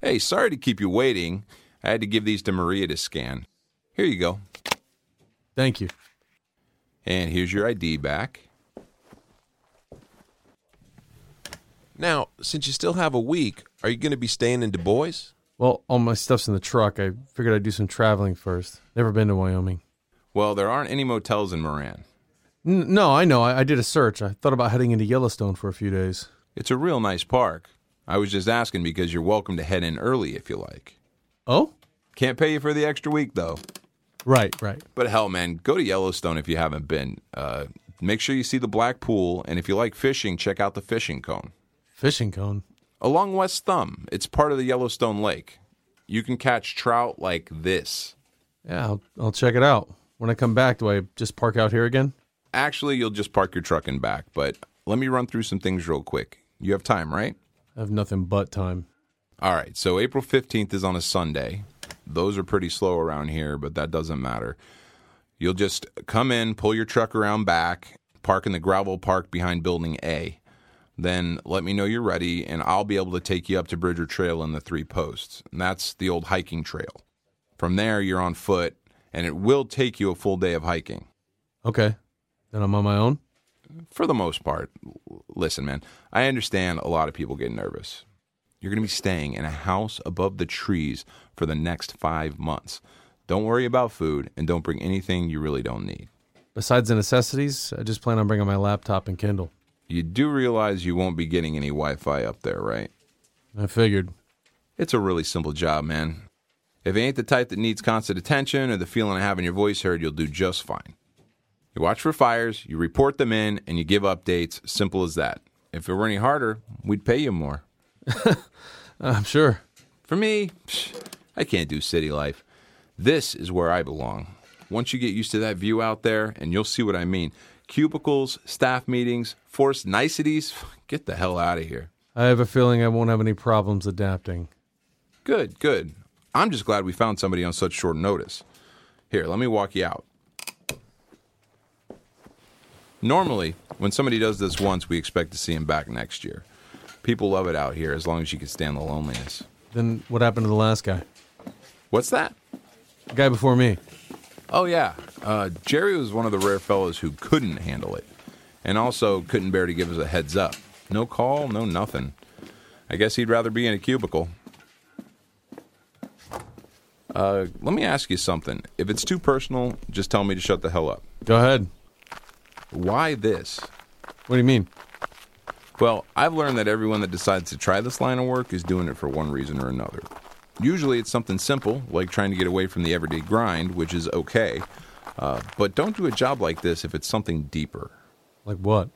Hey, sorry to keep you waiting. I had to give these to Maria to scan. Here you go. Thank you. And here's your ID back. Now, since you still have a week, are you going to be staying in Dubois? Well, all my stuff's in the truck. I figured I'd do some traveling first. Never been to Wyoming. Well, there aren't any motels in Moran. N- no, I know. I-, I did a search. I thought about heading into Yellowstone for a few days. It's a real nice park. I was just asking because you're welcome to head in early if you like. Oh? Can't pay you for the extra week, though. Right, right. But hell, man, go to Yellowstone if you haven't been. Uh, make sure you see the Black Pool, and if you like fishing, check out the Fishing Cone. Fishing cone. Along West Thumb, it's part of the Yellowstone Lake. You can catch trout like this. Yeah, I'll, I'll check it out. When I come back, do I just park out here again? Actually, you'll just park your truck and back, but let me run through some things real quick. You have time, right? I have nothing but time. All right, so April 15th is on a Sunday. Those are pretty slow around here, but that doesn't matter. You'll just come in, pull your truck around back, park in the gravel park behind Building A. Then let me know you're ready, and I'll be able to take you up to Bridger Trail in the Three Posts. And that's the old hiking trail. From there, you're on foot, and it will take you a full day of hiking. Okay. Then I'm on my own? For the most part. Listen, man, I understand a lot of people get nervous. You're going to be staying in a house above the trees for the next five months. Don't worry about food, and don't bring anything you really don't need. Besides the necessities, I just plan on bringing my laptop and Kindle. You do realize you won't be getting any Wi Fi up there, right? I figured. It's a really simple job, man. If you ain't the type that needs constant attention or the feeling of having your voice heard, you'll do just fine. You watch for fires, you report them in, and you give updates. Simple as that. If it were any harder, we'd pay you more. I'm sure. For me, psh, I can't do city life. This is where I belong. Once you get used to that view out there, and you'll see what I mean cubicles, staff meetings, forced niceties, get the hell out of here. I have a feeling I won't have any problems adapting. Good, good. I'm just glad we found somebody on such short notice. Here, let me walk you out. Normally, when somebody does this once, we expect to see him back next year. People love it out here as long as you can stand the loneliness. Then what happened to the last guy? What's that? The guy before me. Oh, yeah. Uh, Jerry was one of the rare fellows who couldn't handle it, and also couldn't bear to give us a heads up. No call, no nothing. I guess he'd rather be in a cubicle. Uh, let me ask you something. If it's too personal, just tell me to shut the hell up. Go ahead. Why this? What do you mean? Well, I've learned that everyone that decides to try this line of work is doing it for one reason or another. Usually it's something simple, like trying to get away from the everyday grind, which is okay. Uh, but don't do a job like this if it's something deeper, Like what?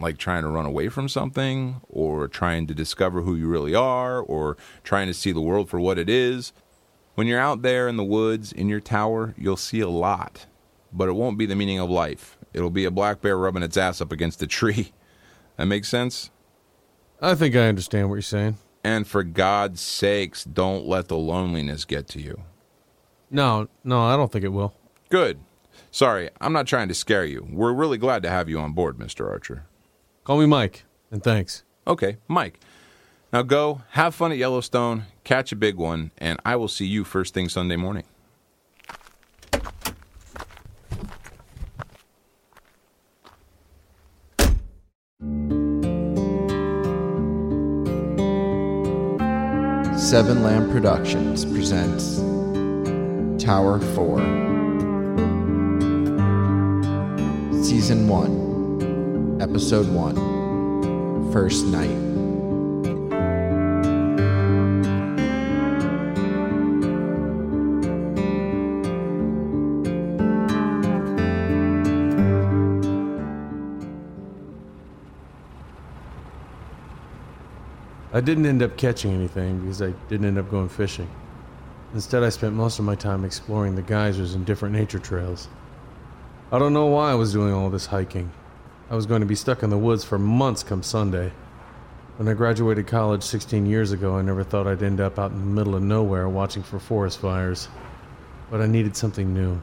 like trying to run away from something, or trying to discover who you really are, or trying to see the world for what it is. When you're out there in the woods, in your tower, you'll see a lot, but it won't be the meaning of life. It'll be a black bear rubbing its ass up against a tree. That makes sense? I think I understand what you're saying. And for God's sakes, don't let the loneliness get to you. No, no, I don't think it will. Good. Sorry, I'm not trying to scare you. We're really glad to have you on board, Mr. Archer. Call me Mike, and thanks. Okay, Mike. Now go, have fun at Yellowstone, catch a big one, and I will see you first thing Sunday morning. Seven Lamb Productions presents Tower 4 Season 1 Episode 1 First Night I didn't end up catching anything because I didn't end up going fishing. Instead, I spent most of my time exploring the geysers and different nature trails. I don't know why I was doing all this hiking. I was going to be stuck in the woods for months come Sunday. When I graduated college 16 years ago, I never thought I'd end up out in the middle of nowhere watching for forest fires. But I needed something new.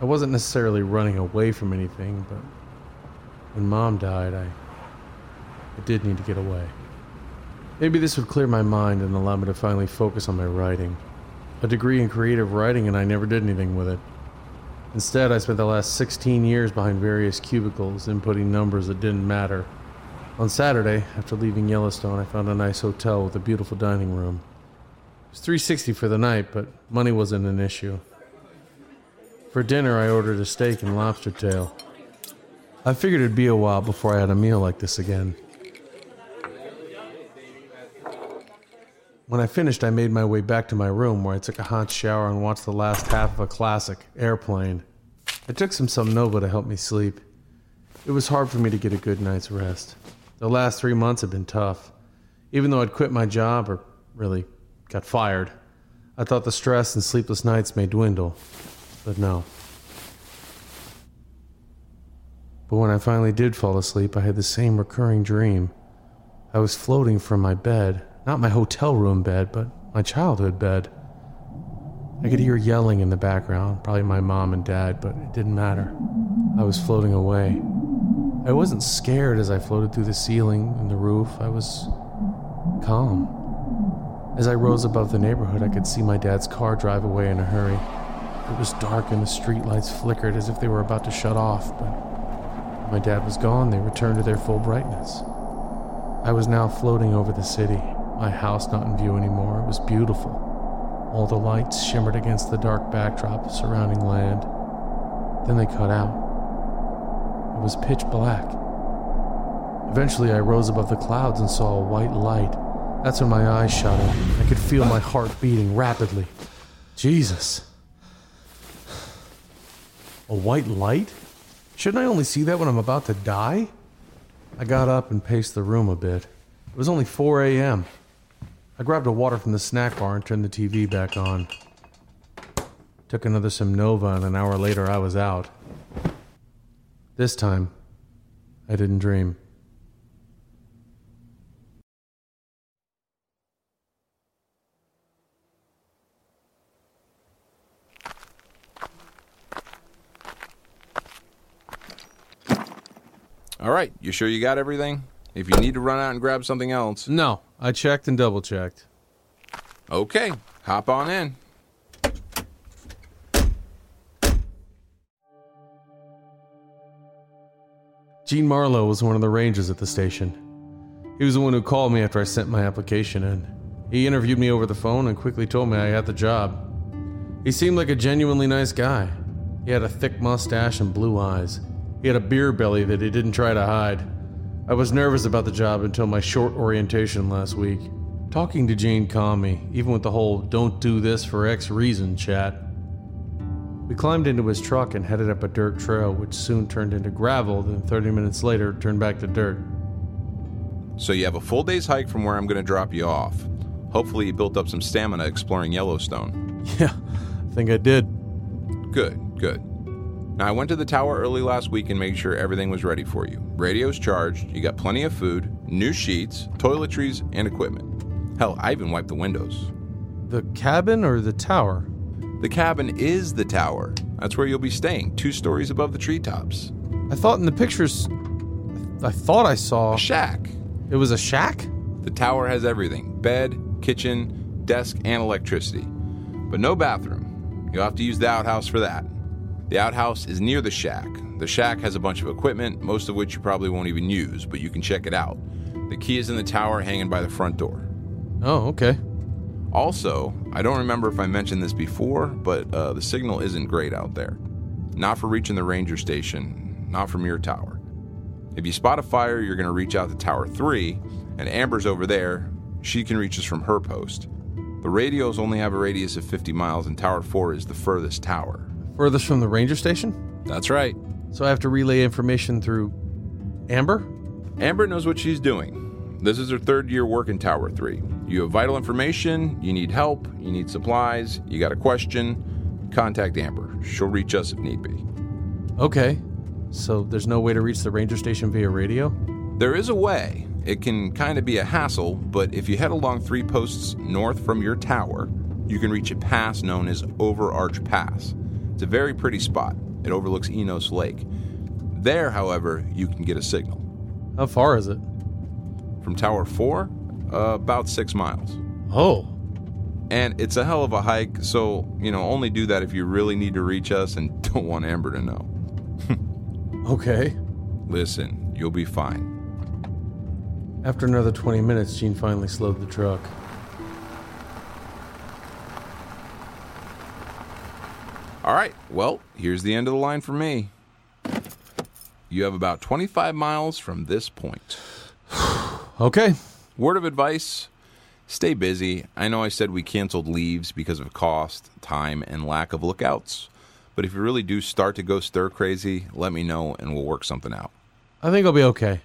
I wasn't necessarily running away from anything, but when mom died, I, I did need to get away. Maybe this would clear my mind and allow me to finally focus on my writing. A degree in creative writing, and I never did anything with it. Instead, I spent the last 16 years behind various cubicles inputting numbers that didn't matter. On Saturday, after leaving Yellowstone, I found a nice hotel with a beautiful dining room. It was 360 for the night, but money wasn't an issue. For dinner, I ordered a steak and lobster tail. I figured it'd be a while before I had a meal like this again. When I finished, I made my way back to my room where I took a hot shower and watched the last half of a classic, Airplane. I took some Somnova to help me sleep. It was hard for me to get a good night's rest. The last three months had been tough. Even though I'd quit my job, or really got fired, I thought the stress and sleepless nights may dwindle. But no. But when I finally did fall asleep, I had the same recurring dream. I was floating from my bed, not my hotel room bed, but my childhood bed. I could hear yelling in the background, probably my mom and dad, but it didn't matter. I was floating away. I wasn't scared as I floated through the ceiling and the roof. I was calm. As I rose above the neighborhood, I could see my dad's car drive away in a hurry. It was dark and the streetlights flickered as if they were about to shut off, but my dad was gone, they returned to their full brightness. I was now floating over the city, my house not in view anymore. It was beautiful. All the lights shimmered against the dark backdrop of surrounding land. Then they cut out. It was pitch black. Eventually, I rose above the clouds and saw a white light. That's when my eyes shut in. I could feel my heart beating rapidly. Jesus. A white light? Shouldn't I only see that when I'm about to die? I got up and paced the room a bit. It was only 4 a.m. I grabbed a water from the snack bar and turned the TV back on. Took another Somnova, and an hour later I was out. This time, I didn't dream. All right, you sure you got everything? If you need to run out and grab something else, No, I checked and double checked. okay, hop on in. Gene Marlowe was one of the rangers at the station. He was the one who called me after I sent my application in. He interviewed me over the phone and quickly told me I had the job. He seemed like a genuinely nice guy. He had a thick mustache and blue eyes. He had a beer belly that he didn't try to hide. I was nervous about the job until my short orientation last week. Talking to Jane calmed me, even with the whole don't do this for X reason chat. We climbed into his truck and headed up a dirt trail, which soon turned into gravel, then 30 minutes later turned back to dirt. So you have a full day's hike from where I'm going to drop you off. Hopefully, you built up some stamina exploring Yellowstone. Yeah, I think I did. Good, good. Now, I went to the tower early last week and made sure everything was ready for you. Radio's charged, you got plenty of food, new sheets, toiletries, and equipment. Hell, I even wiped the windows. The cabin or the tower? The cabin is the tower. That's where you'll be staying, two stories above the treetops. I thought in the pictures. I thought I saw. A shack. It was a shack? The tower has everything bed, kitchen, desk, and electricity. But no bathroom. You'll have to use the outhouse for that. The outhouse is near the shack. The shack has a bunch of equipment, most of which you probably won't even use, but you can check it out. The key is in the tower hanging by the front door. Oh, okay. Also, I don't remember if I mentioned this before, but uh, the signal isn't great out there. Not for reaching the ranger station, not from your tower. If you spot a fire, you're going to reach out to Tower 3, and Amber's over there. She can reach us from her post. The radios only have a radius of 50 miles, and Tower 4 is the furthest tower. Furthest from the ranger station? That's right. So I have to relay information through Amber? Amber knows what she's doing. This is her third year working Tower 3. You have vital information, you need help, you need supplies, you got a question, contact Amber. She'll reach us if need be. Okay. So there's no way to reach the ranger station via radio? There is a way. It can kind of be a hassle, but if you head along three posts north from your tower, you can reach a pass known as Overarch Pass. It's a very pretty spot. It overlooks Enos Lake. There, however, you can get a signal. How far is it? From Tower 4, Uh, about six miles. Oh, And it's a hell of a hike, so, you know, only do that if you really need to reach us and don't want Amber to know. okay. Listen, you'll be fine. After another 20 minutes, Gene finally slowed the truck. All right, well, here's the end of the line for me. You have about 25 miles from this point. Okay. Word of advice stay busy. I know I said we canceled leaves because of cost, time, and lack of lookouts, but if you really do start to go stir crazy, let me know and we'll work something out. I think I'll be okay.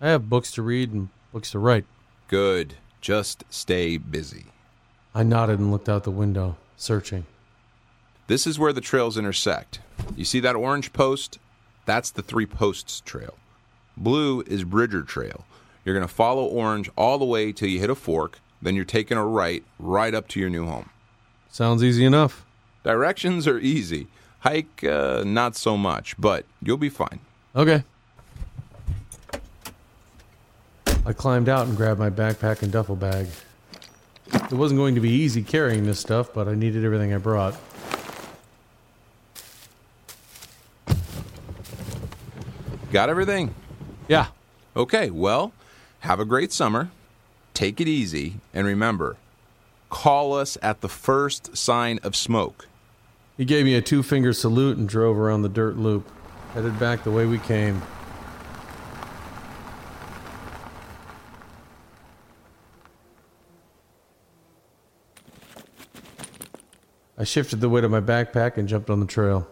I have books to read and books to write. Good. Just stay busy. I nodded and looked out the window, searching. This is where the trails intersect. You see that orange post? That's the Three Posts Trail. Blue is Bridger Trail. You're going to follow orange all the way till you hit a fork, then you're taking a right right up to your new home. Sounds easy enough. Directions are easy. Hike, uh, not so much, but you'll be fine. Okay. I climbed out and grabbed my backpack and duffel bag. It wasn't going to be easy carrying this stuff, but I needed everything I brought. Got everything? Yeah. Okay, well, have a great summer. Take it easy. And remember, call us at the first sign of smoke. He gave me a two finger salute and drove around the dirt loop, headed back the way we came. I shifted the weight of my backpack and jumped on the trail.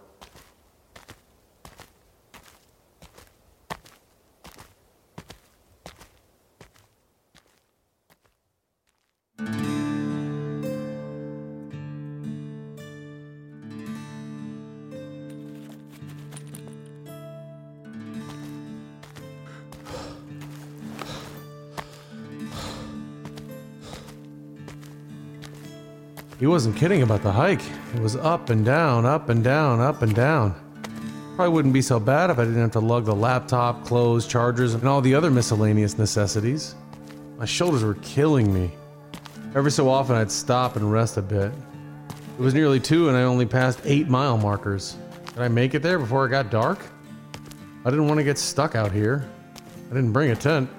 He wasn't kidding about the hike. It was up and down, up and down, up and down. Probably wouldn't be so bad if I didn't have to lug the laptop, clothes, chargers, and all the other miscellaneous necessities. My shoulders were killing me. Every so often I'd stop and rest a bit. It was nearly two and I only passed eight mile markers. Did I make it there before it got dark? I didn't want to get stuck out here. I didn't bring a tent.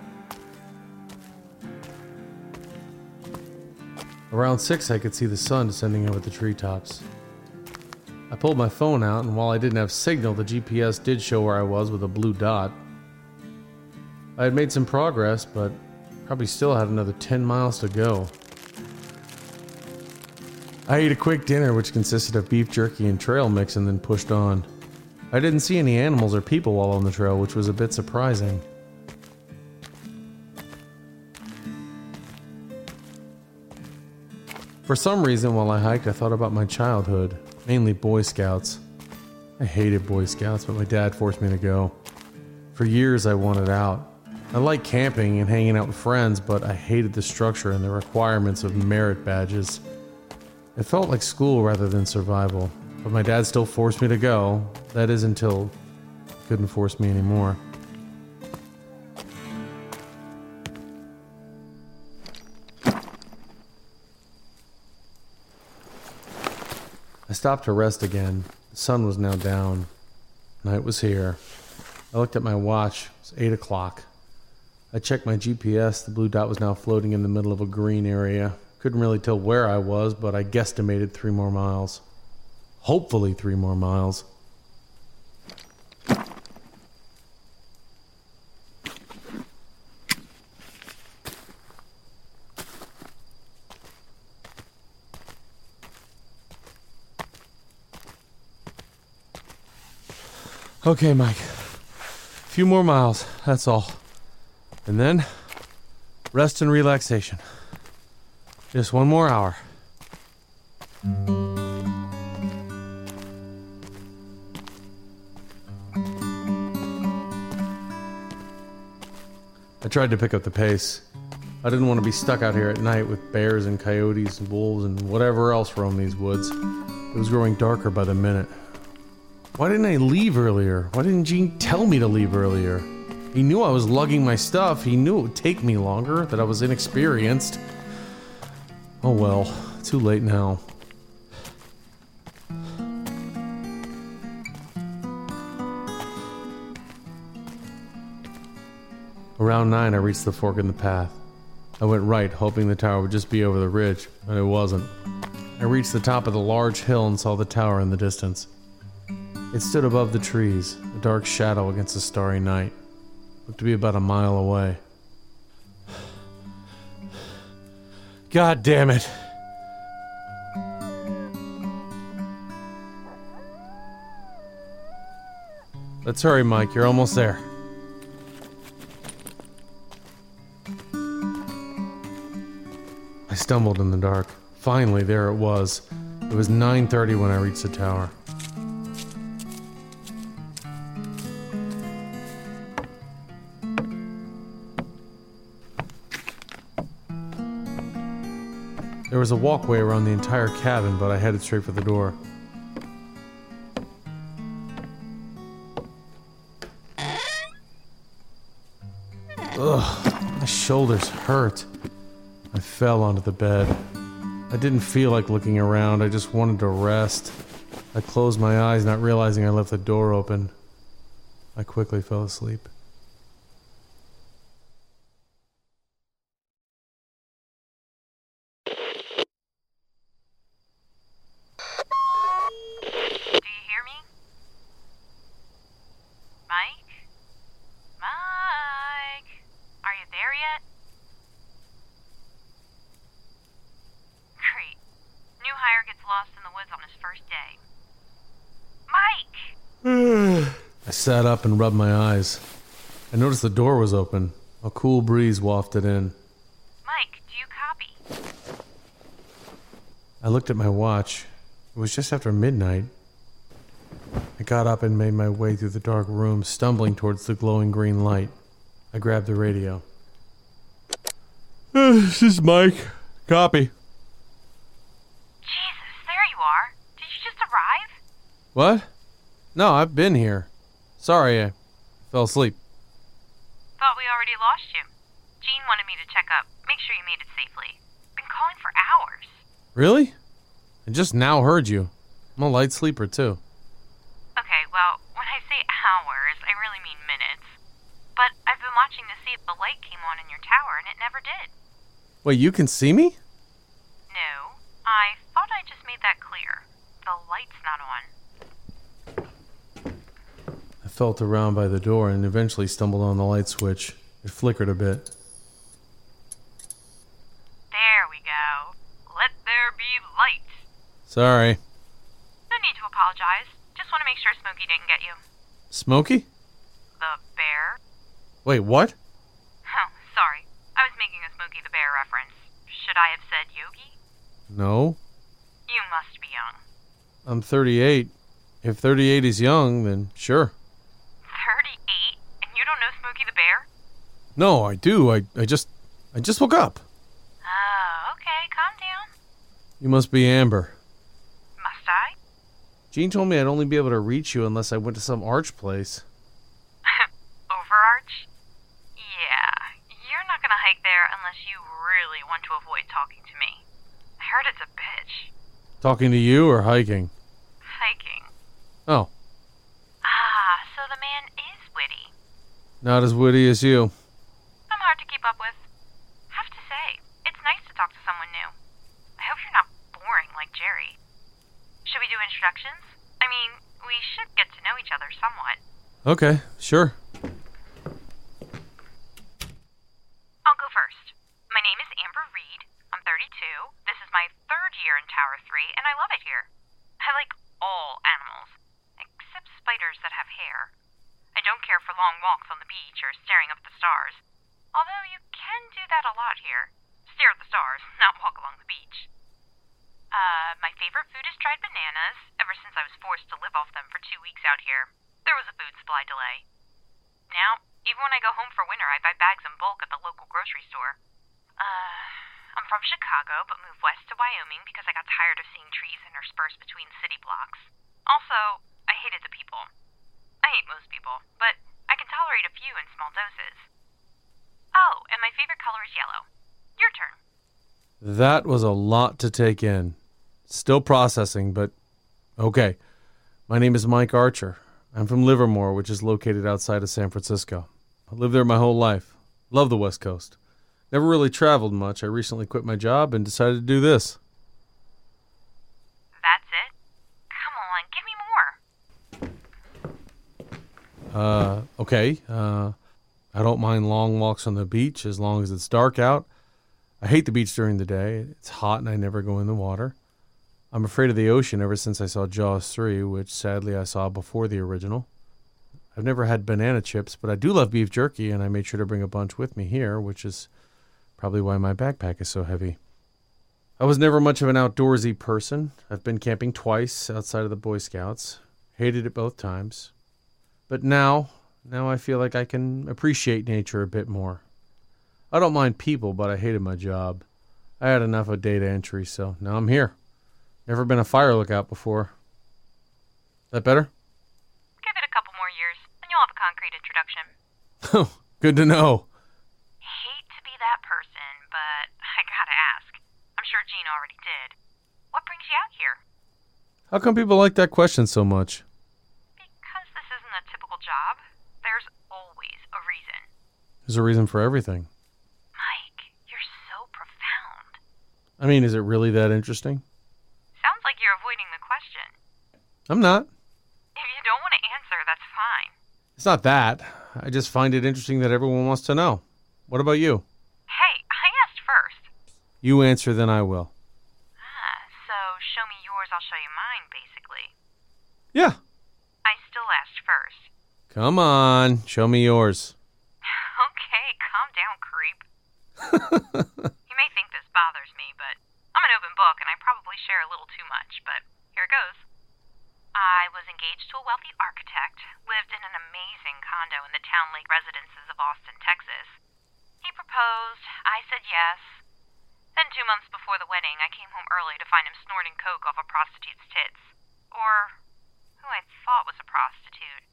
Around six, I could see the sun descending over the treetops. I pulled my phone out, and while I didn't have signal, the GPS did show where I was with a blue dot. I had made some progress, but probably still had another 10 miles to go. I ate a quick dinner, which consisted of beef jerky and trail mix, and then pushed on. I didn't see any animals or people while on the trail, which was a bit surprising. For some reason, while I hiked, I thought about my childhood, mainly Boy Scouts. I hated Boy Scouts, but my dad forced me to go. For years, I wanted out. I liked camping and hanging out with friends, but I hated the structure and the requirements of merit badges. It felt like school rather than survival, but my dad still forced me to go. That is until he couldn't force me anymore. I stopped to rest again. The sun was now down. Night was here. I looked at my watch. It was 8 o'clock. I checked my GPS. The blue dot was now floating in the middle of a green area. Couldn't really tell where I was, but I guesstimated three more miles. Hopefully, three more miles. Okay, Mike. A few more miles, that's all. And then, rest and relaxation. Just one more hour. I tried to pick up the pace. I didn't want to be stuck out here at night with bears and coyotes and wolves and whatever else roam these woods. It was growing darker by the minute. Why didn't I leave earlier? Why didn't Gene tell me to leave earlier? He knew I was lugging my stuff. He knew it would take me longer, that I was inexperienced. Oh well, too late now. Around 9, I reached the fork in the path. I went right, hoping the tower would just be over the ridge, but it wasn't. I reached the top of the large hill and saw the tower in the distance. It stood above the trees, a dark shadow against the starry night. Looked to be about a mile away. God damn it. Let's hurry, Mike. You're almost there. I stumbled in the dark. Finally, there it was. It was 9:30 when I reached the tower. Was a walkway around the entire cabin, but I headed straight for the door. Ugh, my shoulders hurt. I fell onto the bed. I didn't feel like looking around, I just wanted to rest. I closed my eyes, not realizing I left the door open. I quickly fell asleep. Do you hear me? Mike? Mike? Are you there yet? Great. New hire gets lost in the woods on his first day. Mike! I sat up and rubbed my eyes. I noticed the door was open. A cool breeze wafted in. Mike, do you copy? I looked at my watch. It was just after midnight. I got up and made my way through the dark room, stumbling towards the glowing green light. I grabbed the radio. this is Mike. Copy. Jesus, there you are. Did you just arrive? What? No, I've been here. Sorry, I fell asleep. Thought we already lost you. Gene wanted me to check up, make sure you made it safely. Been calling for hours. Really? I just now heard you. I'm a light sleeper, too. Okay, well, when I say hours, I really mean minutes. But I've been watching to see if the light came on in your tower, and it never did. Wait, you can see me? No, I thought I just made that clear. The light's not on. Felt around by the door and eventually stumbled on the light switch. It flickered a bit. There we go. Let there be light. Sorry. No need to apologize. Just want to make sure Smokey didn't get you. Smokey? The bear? Wait, what? Oh, sorry. I was making a Smokey the Bear reference. Should I have said Yogi? No. You must be young. I'm 38. If 38 is young, then sure. 38? And you don't know Smokey the Bear? No, I do. I, I just I just woke up. Oh, okay. Calm down. You must be Amber. Must I? Gene told me I'd only be able to reach you unless I went to some arch place. Overarch? Yeah, you're not gonna hike there unless you really want to avoid talking to me. I heard it's a bitch. Talking to you or hiking? Hiking. Oh, Ah, so the man is witty. Not as witty as you. I'm hard to keep up with. Have to say, it's nice to talk to someone new. I hope you're not boring like Jerry. Should we do introductions? I mean, we should get to know each other somewhat. Okay, sure. I'll go first. My name is Amber Reed. I'm 32. This is my third year in Tower 3, and I love it here. I like all animals, except spiders that have hair. I don't care for long walks on the beach or staring up at the stars. Although you can do that a lot here. Stare at the stars, not walk along the beach. Uh, my favorite food is dried bananas, ever since I was forced to live off them for two weeks out here. There was a food supply delay. Now, even when I go home for winter, I buy bags in bulk at the local grocery store. Uh, I'm from Chicago, but moved west to Wyoming because I got tired of seeing trees interspersed between city blocks. Also, I hated the people. Most people, but I can tolerate a few in small doses. Oh, and my favorite color is yellow. Your turn. That was a lot to take in. Still processing, but okay. My name is Mike Archer. I'm from Livermore, which is located outside of San Francisco. I lived there my whole life. Love the West Coast. Never really traveled much. I recently quit my job and decided to do this. That's it? Come on, give me more. Uh, okay. Uh, I don't mind long walks on the beach as long as it's dark out. I hate the beach during the day. It's hot and I never go in the water. I'm afraid of the ocean ever since I saw Jaws 3, which sadly I saw before the original. I've never had banana chips, but I do love beef jerky, and I made sure to bring a bunch with me here, which is probably why my backpack is so heavy. I was never much of an outdoorsy person. I've been camping twice outside of the Boy Scouts. Hated it both times. But now, now I feel like I can appreciate nature a bit more. I don't mind people, but I hated my job. I had enough of data entry, so now I'm here. Never been a fire lookout before. That better? Give it a couple more years, and you'll have a concrete introduction. Oh, good to know. Hate to be that person, but I gotta ask. I'm sure Gene already did. What brings you out here? How come people like that question so much? Because this isn't a typical job. There's always a reason. There's a reason for everything. Mike, you're so profound. I mean, is it really that interesting? Sounds like you're avoiding the question. I'm not. If you don't want to answer, that's fine. It's not that. I just find it interesting that everyone wants to know. What about you? Hey, I asked first. You answer, then I will. Ah, so show me yours, I'll show you mine, basically. Yeah. I still asked first. Come on, show me yours. Okay, calm down, creep. you may think this bothers me, but I'm an open book and I probably share a little too much, but here it goes. I was engaged to a wealthy architect, lived in an amazing condo in the Town Lake residences of Austin, Texas. He proposed, I said yes. Then, two months before the wedding, I came home early to find him snorting coke off a prostitute's tits. Or who I thought was a prostitute.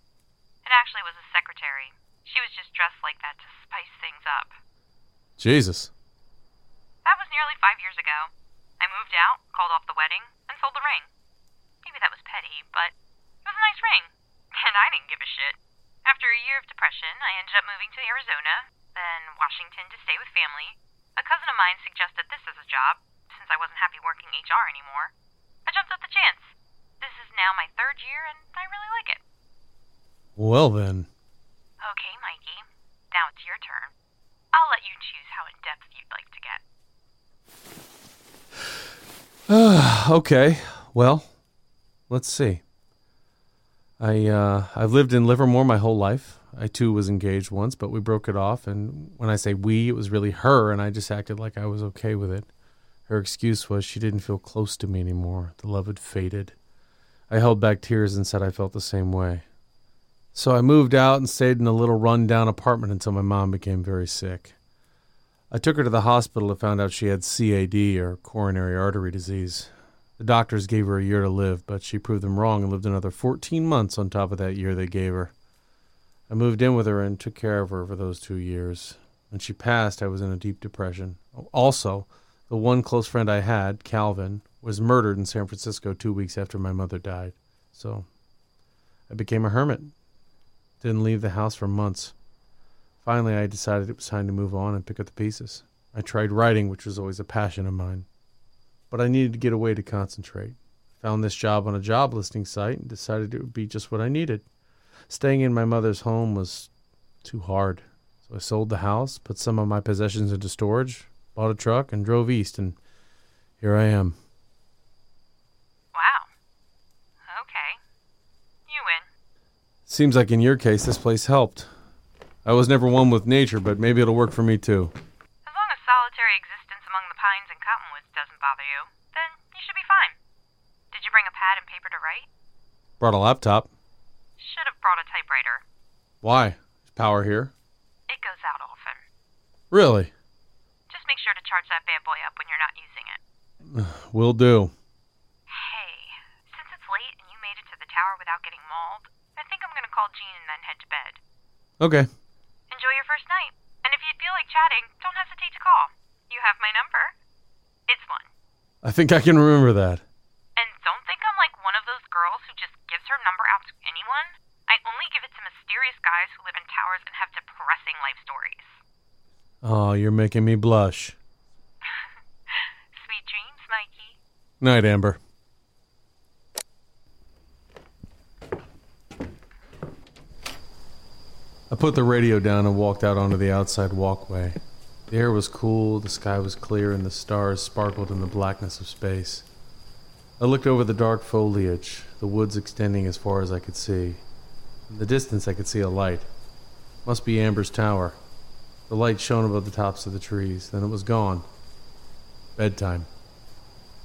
It actually was a secretary. She was just dressed like that to spice things up. Jesus. That was nearly five years ago. I moved out, called off the wedding, and sold the ring. Maybe that was petty, but it was a nice ring. And I didn't give a shit. After a year of depression, I ended up moving to Arizona, then Washington to stay with family. A cousin of mine suggested this as a job, since I wasn't happy working HR anymore. I jumped at the chance. This is now my third year, and I really like it. Well, then. Okay, Mikey. Now it's your turn. You choose how in depth you'd like to get. okay. Well, let's see. I uh, I've lived in Livermore my whole life. I too was engaged once, but we broke it off. And when I say we, it was really her, and I just acted like I was okay with it. Her excuse was she didn't feel close to me anymore. The love had faded. I held back tears and said I felt the same way. So I moved out and stayed in a little run-down apartment until my mom became very sick. I took her to the hospital and found out she had CAD or coronary artery disease. The doctors gave her a year to live, but she proved them wrong and lived another 14 months on top of that year they gave her. I moved in with her and took care of her for those two years. When she passed, I was in a deep depression. Also, the one close friend I had, Calvin, was murdered in San Francisco two weeks after my mother died. So I became a hermit. Didn't leave the house for months. Finally, I decided it was time to move on and pick up the pieces. I tried writing, which was always a passion of mine. But I needed to get away to concentrate. Found this job on a job listing site and decided it would be just what I needed. Staying in my mother's home was too hard. So I sold the house, put some of my possessions into storage, bought a truck, and drove east, and here I am. Wow. Okay. You win. Seems like in your case, this place helped. I was never one with nature, but maybe it'll work for me too. As long as solitary existence among the pines and cottonwoods doesn't bother you, then you should be fine. Did you bring a pad and paper to write? Brought a laptop. Should have brought a typewriter. Why? Is power here? It goes out often. Really? Just make sure to charge that bad boy up when you're not using it. Will do. Hey, since it's late and you made it to the tower without getting mauled, I think I'm gonna call Gene and then head to bed. Okay. Enjoy your first night. And if you feel like chatting, don't hesitate to call. You have my number. It's one. I think I can remember that. And don't think I'm like one of those girls who just gives her number out to anyone. I only give it to mysterious guys who live in towers and have depressing life stories. Oh, you're making me blush. Sweet dreams, Mikey. Night, Amber. I put the radio down and walked out onto the outside walkway. The air was cool, the sky was clear, and the stars sparkled in the blackness of space. I looked over the dark foliage, the woods extending as far as I could see. In the distance, I could see a light. Must be Amber's tower. The light shone above the tops of the trees, then it was gone. Bedtime.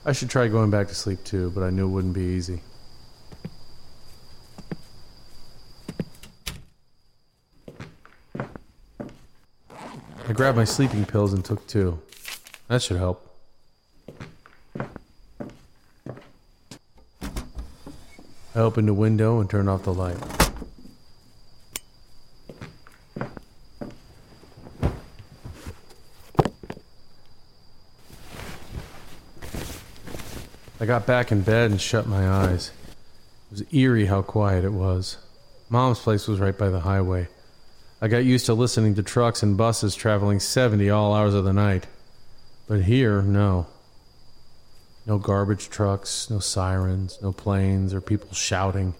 I should try going back to sleep too, but I knew it wouldn't be easy. I grabbed my sleeping pills and took two. That should help. I opened the window and turned off the light. I got back in bed and shut my eyes. It was eerie how quiet it was. Mom's place was right by the highway. I got used to listening to trucks and buses traveling 70 all hours of the night. But here, no. No garbage trucks, no sirens, no planes, or people shouting.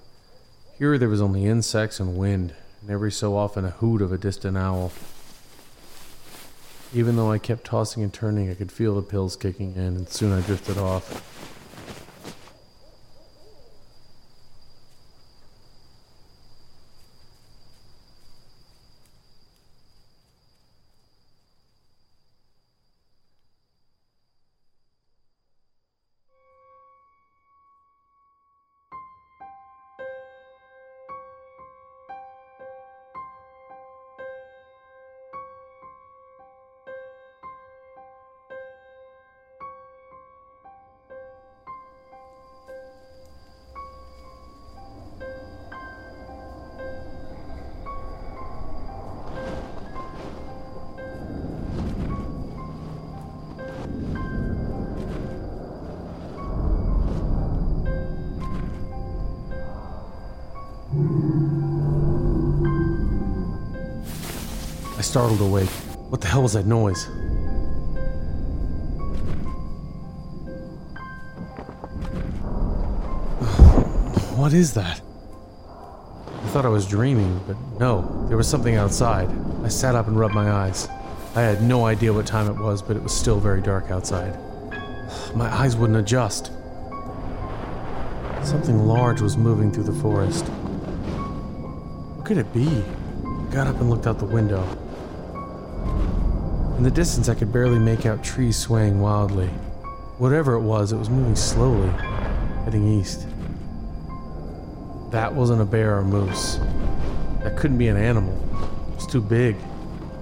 Here there was only insects and wind, and every so often a hoot of a distant owl. Even though I kept tossing and turning, I could feel the pills kicking in, and soon I drifted off. Startled awake. What the hell was that noise? What is that? I thought I was dreaming, but no, there was something outside. I sat up and rubbed my eyes. I had no idea what time it was, but it was still very dark outside. My eyes wouldn't adjust. Something large was moving through the forest. What could it be? I got up and looked out the window. In the distance, I could barely make out trees swaying wildly. Whatever it was, it was moving slowly, heading east. That wasn't a bear or a moose. That couldn't be an animal. It was too big.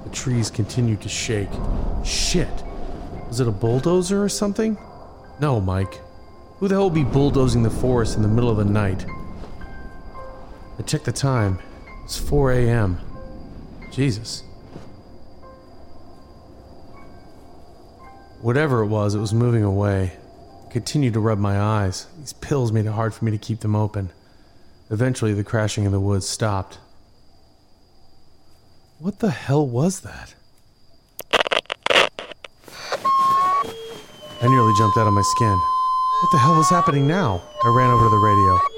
The trees continued to shake. Shit! Was it a bulldozer or something? No, Mike. Who the hell would be bulldozing the forest in the middle of the night? I checked the time. It's 4 a.m. Jesus. Whatever it was, it was moving away. I continued to rub my eyes. These pills made it hard for me to keep them open. Eventually, the crashing in the woods stopped. What the hell was that? I nearly jumped out of my skin. What the hell was happening now? I ran over to the radio.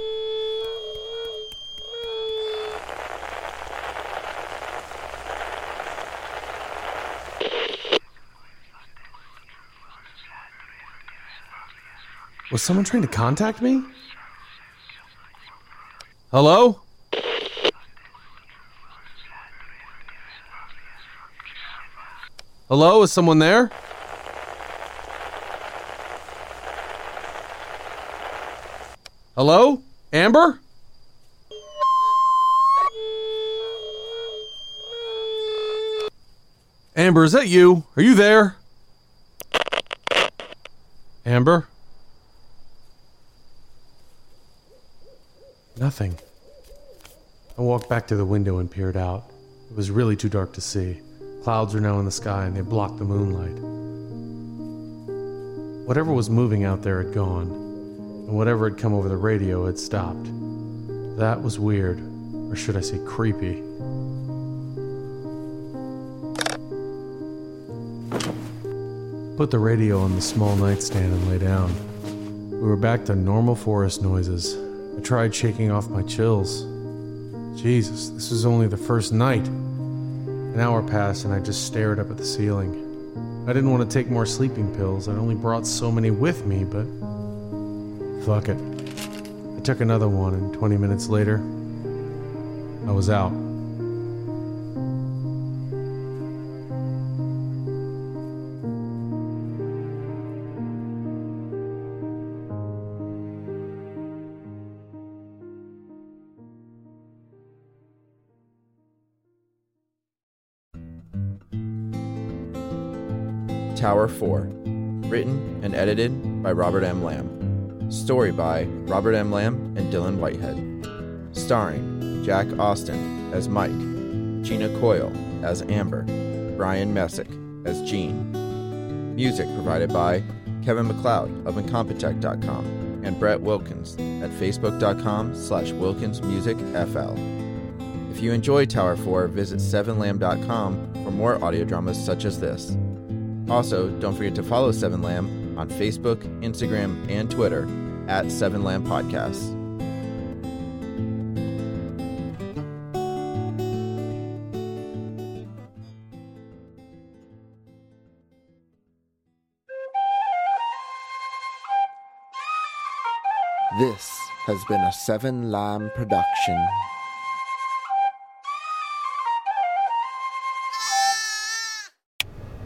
Was someone trying to contact me? Hello? Hello, is someone there? Hello? Amber? Amber, is that you? Are you there? Amber? Nothing. I walked back to the window and peered out. It was really too dark to see. Clouds are now in the sky and they blocked the moonlight. Whatever was moving out there had gone, and whatever had come over the radio had stopped. That was weird, or should I say creepy. Put the radio on the small nightstand and lay down. We were back to normal forest noises. I tried shaking off my chills. Jesus, this was only the first night. An hour passed and I just stared up at the ceiling. I didn't want to take more sleeping pills. I'd only brought so many with me, but. Fuck it. I took another one, and 20 minutes later, I was out. Tower 4. Written and edited by Robert M. Lamb. Story by Robert M. Lamb and Dylan Whitehead. Starring Jack Austin as Mike, Gina Coyle as Amber, Brian Messick as Gene. Music provided by Kevin MacLeod of Incompetech.com and Brett Wilkins at Facebook.com slash WilkinsMusicFL. If you enjoy Tower 4, visit 7lamb.com for more audio dramas such as this. Also, don't forget to follow Seven Lamb on Facebook, Instagram, and Twitter at Seven Lamb Podcasts. This has been a Seven Lamb production.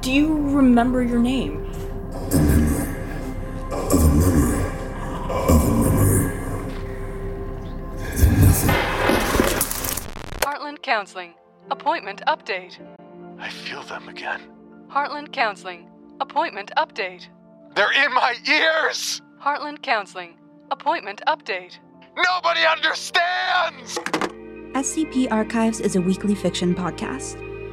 Do you remember your name? Heartland Counseling. Appointment update. I feel them again. Heartland Counseling. Appointment update. They're in my ears! Heartland Counseling. Appointment update. Nobody understands! SCP Archives is a weekly fiction podcast.